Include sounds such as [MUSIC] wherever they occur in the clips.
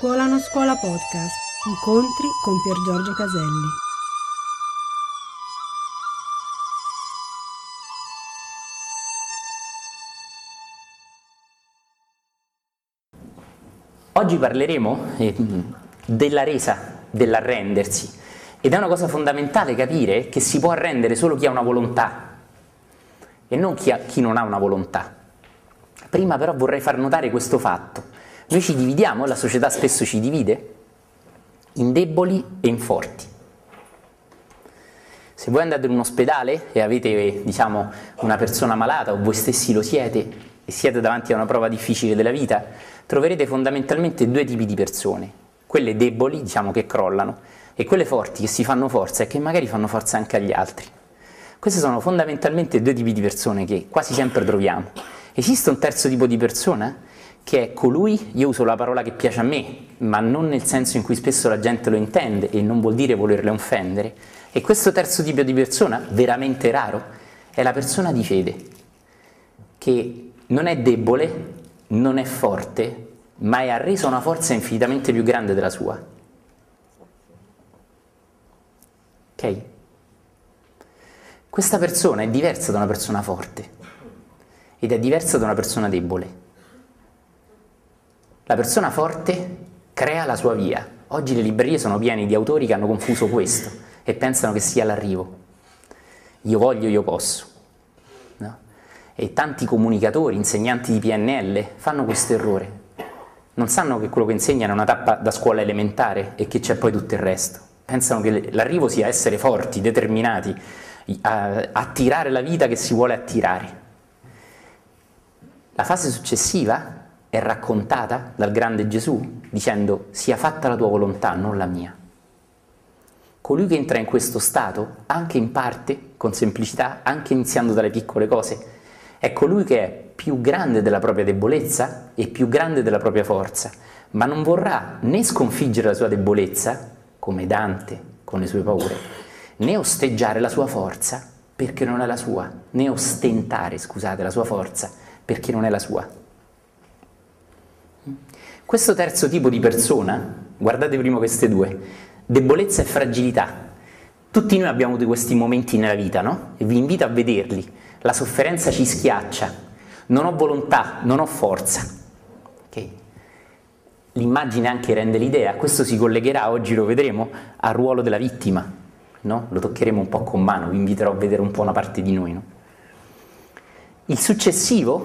Scuola non scuola podcast. Incontri con Pier Giorgio Caselli. Oggi parleremo eh, della resa, dell'arrendersi. Ed è una cosa fondamentale capire che si può arrendere solo chi ha una volontà e non chi, ha, chi non ha una volontà. Prima però vorrei far notare questo fatto. Noi ci dividiamo, la società spesso ci divide, in deboli e in forti. Se voi andate in un ospedale e avete diciamo, una persona malata o voi stessi lo siete e siete davanti a una prova difficile della vita, troverete fondamentalmente due tipi di persone, quelle deboli, diciamo che crollano, e quelle forti che si fanno forza e che magari fanno forza anche agli altri. Queste sono fondamentalmente due tipi di persone che quasi sempre troviamo. Esiste un terzo tipo di persona che è colui, io uso la parola che piace a me, ma non nel senso in cui spesso la gente lo intende e non vuol dire volerle offendere. E questo terzo tipo di persona, veramente raro, è la persona di fede, che non è debole, non è forte, ma è arresa una forza infinitamente più grande della sua. Ok? Questa persona è diversa da una persona forte ed è diversa da una persona debole. La persona forte crea la sua via. Oggi le librerie sono piene di autori che hanno confuso questo e pensano che sia l'arrivo. Io voglio, io posso. No? E tanti comunicatori, insegnanti di PNL fanno questo errore. Non sanno che quello che insegnano è una tappa da scuola elementare e che c'è poi tutto il resto pensano che l'arrivo sia essere forti, determinati, attirare la vita che si vuole attirare. La fase successiva è raccontata dal grande Gesù dicendo sia fatta la tua volontà, non la mia. Colui che entra in questo stato, anche in parte, con semplicità, anche iniziando dalle piccole cose, è colui che è più grande della propria debolezza e più grande della propria forza, ma non vorrà né sconfiggere la sua debolezza, come Dante con le sue paure, né osteggiare la sua forza perché non è la sua, né ostentare, scusate, la sua forza perché non è la sua. Questo terzo tipo di persona, guardate prima queste due, debolezza e fragilità. Tutti noi abbiamo di questi momenti nella vita, no? E vi invito a vederli. La sofferenza ci schiaccia, non ho volontà, non ho forza. Okay? l'immagine anche rende l'idea, questo si collegherà, oggi lo vedremo, al ruolo della vittima, no? lo toccheremo un po' con mano, vi inviterò a vedere un po' una parte di noi. No? Il successivo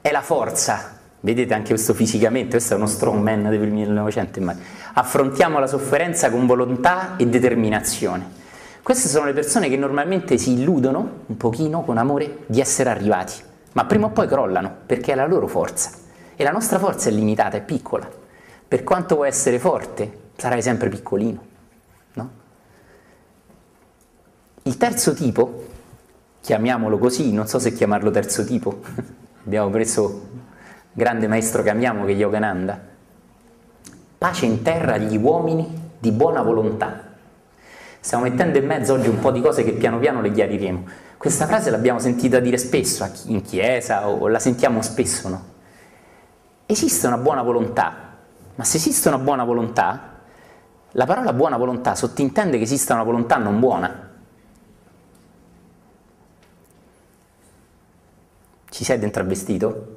è la forza, vedete anche questo fisicamente, questo è uno strongman del 1900, ma affrontiamo la sofferenza con volontà e determinazione. Queste sono le persone che normalmente si illudono un pochino con amore di essere arrivati, ma prima o poi crollano perché è la loro forza e la nostra forza è limitata, è piccola per quanto vuoi essere forte, sarai sempre piccolino. No? Il terzo tipo, chiamiamolo così, non so se chiamarlo terzo tipo, [LAUGHS] abbiamo preso grande maestro che amiamo che è Yogananda, pace in terra agli uomini di buona volontà. Stiamo mettendo in mezzo oggi un po' di cose che piano piano le chiariremo. Questa frase l'abbiamo sentita dire spesso in chiesa o la sentiamo spesso, no? Esiste una buona volontà, ma se esiste una buona volontà, la parola buona volontà sottintende che esista una volontà non buona. Ci sei dentro al vestito?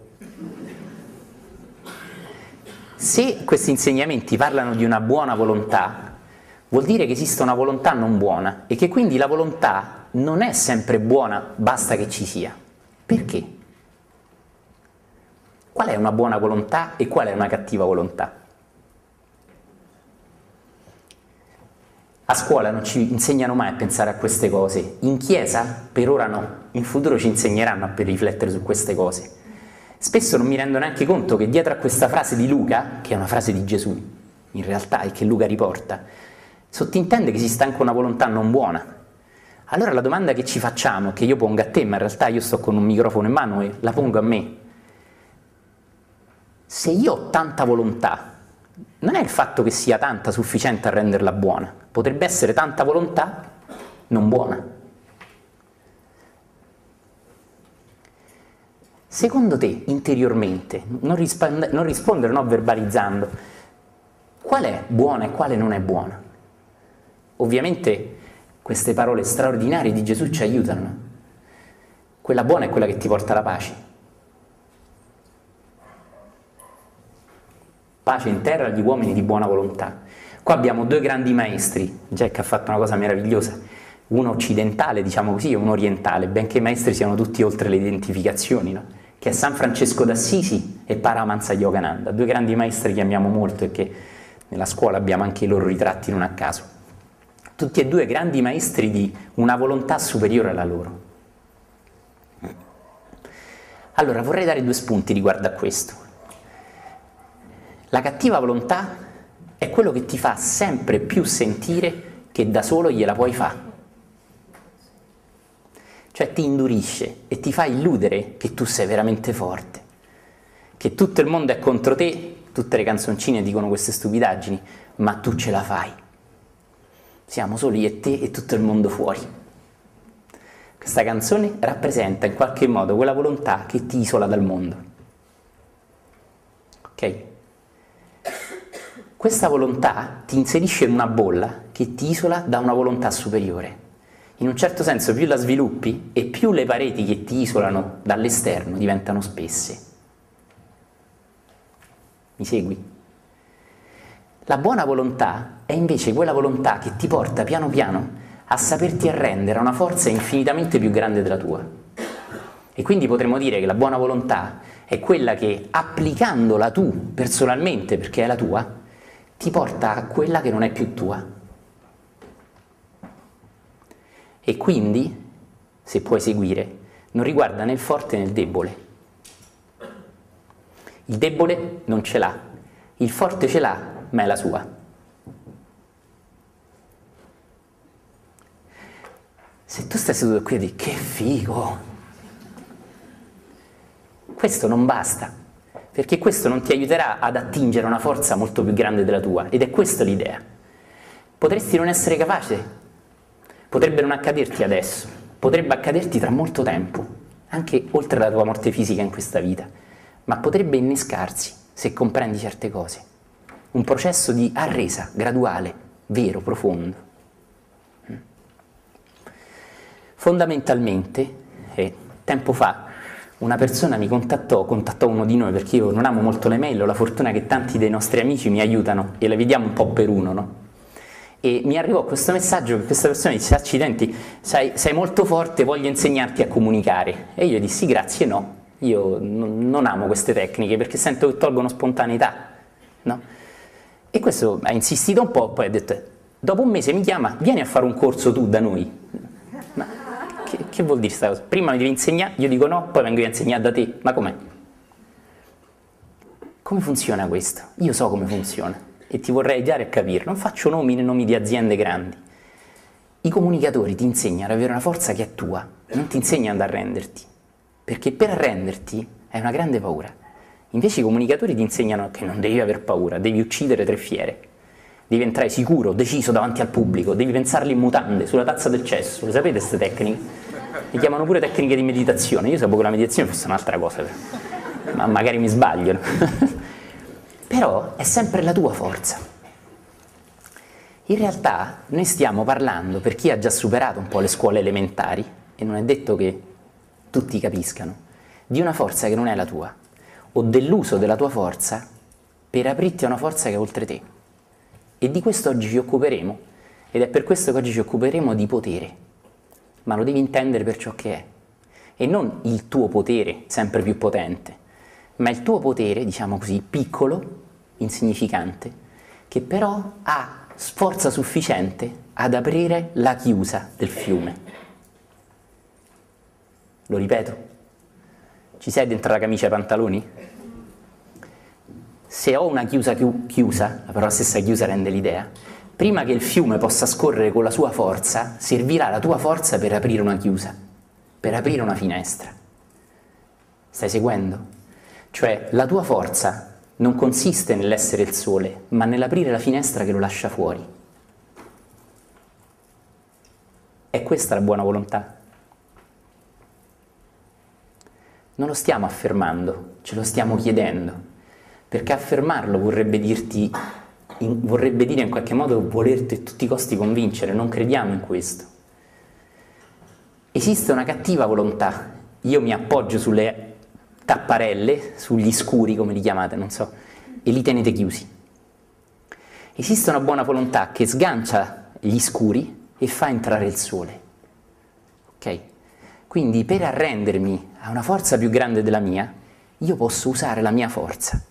Se questi insegnamenti parlano di una buona volontà, vuol dire che esiste una volontà non buona e che quindi la volontà non è sempre buona, basta che ci sia. Perché? Qual è una buona volontà e qual è una cattiva volontà? A scuola non ci insegnano mai a pensare a queste cose, in chiesa per ora no, in futuro ci insegneranno a riflettere su queste cose. Spesso non mi rendo neanche conto che dietro a questa frase di Luca, che è una frase di Gesù, in realtà e che Luca riporta, sottintende che esista anche una volontà non buona. Allora la domanda che ci facciamo, che io pongo a te, ma in realtà io sto con un microfono in mano e la pongo a me, se io ho tanta volontà, non è il fatto che sia tanta sufficiente a renderla buona, potrebbe essere tanta volontà non buona. Secondo te, interiormente, non, risponde, non rispondere, no verbalizzando, qual è buona e quale non è buona. Ovviamente queste parole straordinarie di Gesù ci aiutano. Quella buona è quella che ti porta alla pace. Pace in terra agli uomini di buona volontà. Qua abbiamo due grandi maestri, Jack ha fatto una cosa meravigliosa, uno occidentale, diciamo così, e uno orientale, benché i maestri siano tutti oltre le identificazioni, no? Che è San Francesco d'Assisi e Paramahansa Yogananda, due grandi maestri che amiamo molto e che nella scuola abbiamo anche i loro ritratti non a caso. Tutti e due grandi maestri di una volontà superiore alla loro. Allora vorrei dare due spunti riguardo a questo. La cattiva volontà è quello che ti fa sempre più sentire che da solo gliela puoi fare. Cioè ti indurisce e ti fa illudere che tu sei veramente forte, che tutto il mondo è contro te, tutte le canzoncine dicono queste stupidaggini, ma tu ce la fai. Siamo soli e te e tutto il mondo fuori. Questa canzone rappresenta in qualche modo quella volontà che ti isola dal mondo. Ok? Questa volontà ti inserisce in una bolla che ti isola da una volontà superiore. In un certo senso più la sviluppi e più le pareti che ti isolano dall'esterno diventano spesse. Mi segui? La buona volontà è invece quella volontà che ti porta piano piano a saperti arrendere a una forza infinitamente più grande della tua. E quindi potremmo dire che la buona volontà è quella che applicandola tu personalmente, perché è la tua, ti porta a quella che non è più tua. E quindi, se puoi seguire, non riguarda né il forte né il debole. Il debole non ce l'ha, il forte ce l'ha, ma è la sua. Se tu stai seduto qui e dici che figo, questo non basta perché questo non ti aiuterà ad attingere una forza molto più grande della tua ed è questa l'idea. Potresti non essere capace, potrebbe non accaderti adesso, potrebbe accaderti tra molto tempo, anche oltre la tua morte fisica in questa vita, ma potrebbe innescarsi se comprendi certe cose. Un processo di arresa graduale, vero, profondo. Fondamentalmente, eh, tempo fa, una persona mi contattò, contattò uno di noi perché io non amo molto le mail, ho la fortuna che tanti dei nostri amici mi aiutano e le vediamo un po' per uno, no? E mi arrivò questo messaggio che questa persona disse, accidenti, sai, sei molto forte, voglio insegnarti a comunicare. E io dissi grazie, no, io n- non amo queste tecniche perché sento che tolgono spontaneità, no? E questo ha insistito un po', poi ha detto, dopo un mese mi chiama, vieni a fare un corso tu da noi. Ma che, che vuol dire questa cosa? Prima mi devi insegnare, io dico no, poi vengo a insegnare da te, ma com'è? Come funziona questo? Io so come funziona e ti vorrei aiutare a capire. Non faccio nomi né nomi di aziende grandi. I comunicatori ti insegnano ad avere una forza che è tua, non ti insegnano ad arrenderti, perché per arrenderti hai una grande paura. Invece i comunicatori ti insegnano che non devi aver paura, devi uccidere tre fiere, devi entrare sicuro, deciso davanti al pubblico, devi pensarli in mutande, sulla tazza del cesso, le sapete queste tecniche? Le chiamano pure tecniche di meditazione, io sapevo che la meditazione fosse un'altra cosa, ma magari mi sbaglio. [LAUGHS] Però è sempre la tua forza. In realtà noi stiamo parlando, per chi ha già superato un po' le scuole elementari, e non è detto che tutti capiscano, di una forza che non è la tua, o dell'uso della tua forza per aprirti a una forza che è oltre te. E di questo oggi ci occuperemo, ed è per questo che oggi ci occuperemo di potere, ma lo devi intendere per ciò che è, e non il tuo potere sempre più potente, ma il tuo potere, diciamo così, piccolo, insignificante, che però ha forza sufficiente ad aprire la chiusa del fiume. Lo ripeto, ci sei dentro la camicia e i pantaloni? se ho una chiusa chiusa, la stessa chiusa rende l'idea, prima che il fiume possa scorrere con la sua forza, servirà la tua forza per aprire una chiusa, per aprire una finestra. Stai seguendo? Cioè la tua forza non consiste nell'essere il sole, ma nell'aprire la finestra che lo lascia fuori. È questa la buona volontà. Non lo stiamo affermando, ce lo stiamo chiedendo perché affermarlo vorrebbe dirti in, vorrebbe dire in qualche modo volerti a tutti i costi convincere, non crediamo in questo. Esiste una cattiva volontà, io mi appoggio sulle tapparelle, sugli scuri come li chiamate, non so, e li tenete chiusi. Esiste una buona volontà che sgancia gli scuri e fa entrare il sole. Ok? Quindi per arrendermi a una forza più grande della mia, io posso usare la mia forza.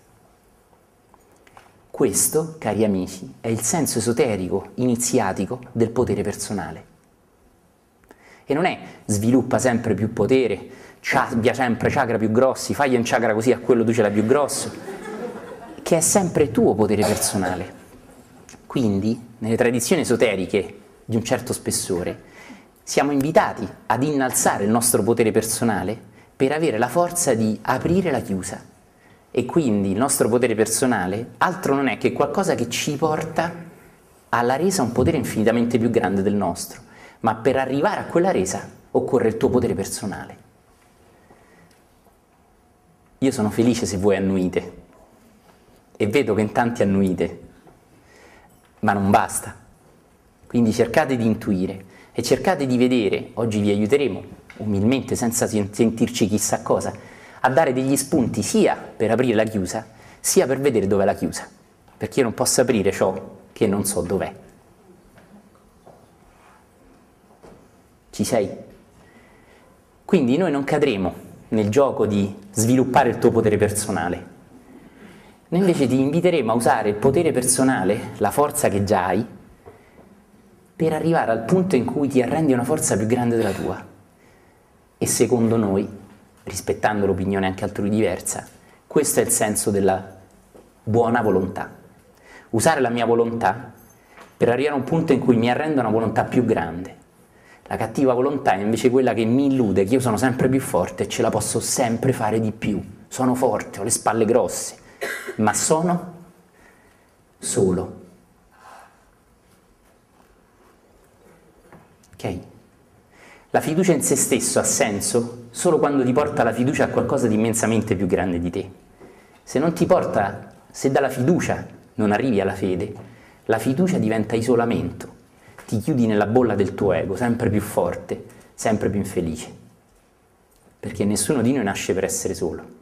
Questo, cari amici, è il senso esoterico, iniziatico del potere personale. E non è sviluppa sempre più potere, abbia sempre chakra più grossi, fagli un chakra così a quello tu ce l'hai più grosso, che è sempre tuo potere personale. Quindi, nelle tradizioni esoteriche di un certo spessore, siamo invitati ad innalzare il nostro potere personale per avere la forza di aprire la chiusa. E quindi il nostro potere personale altro non è che qualcosa che ci porta alla resa un potere infinitamente più grande del nostro. Ma per arrivare a quella resa occorre il tuo potere personale. Io sono felice se voi annuite e vedo che in tanti annuite, ma non basta. Quindi cercate di intuire e cercate di vedere, oggi vi aiuteremo umilmente, senza sentirci chissà cosa, a dare degli spunti sia per aprire la chiusa, sia per vedere dov'è la chiusa, perché io non posso aprire ciò che non so dov'è. Ci sei? Quindi noi non cadremo nel gioco di sviluppare il tuo potere personale. Noi invece ti inviteremo a usare il potere personale, la forza che già hai, per arrivare al punto in cui ti arrendi una forza più grande della tua. E secondo noi, rispettando l'opinione anche altrui diversa, questo è il senso della buona volontà. Usare la mia volontà per arrivare a un punto in cui mi arrendo a una volontà più grande la cattiva volontà è invece quella che mi illude che io sono sempre più forte e ce la posso sempre fare di più. Sono forte, ho le spalle grosse, ma sono solo. Ok? La fiducia in se stesso ha senso solo quando ti porta la fiducia a qualcosa di immensamente più grande di te. Se non ti porta, se dalla fiducia non arrivi alla fede, la fiducia diventa isolamento ti chiudi nella bolla del tuo ego, sempre più forte, sempre più infelice. Perché nessuno di noi nasce per essere solo.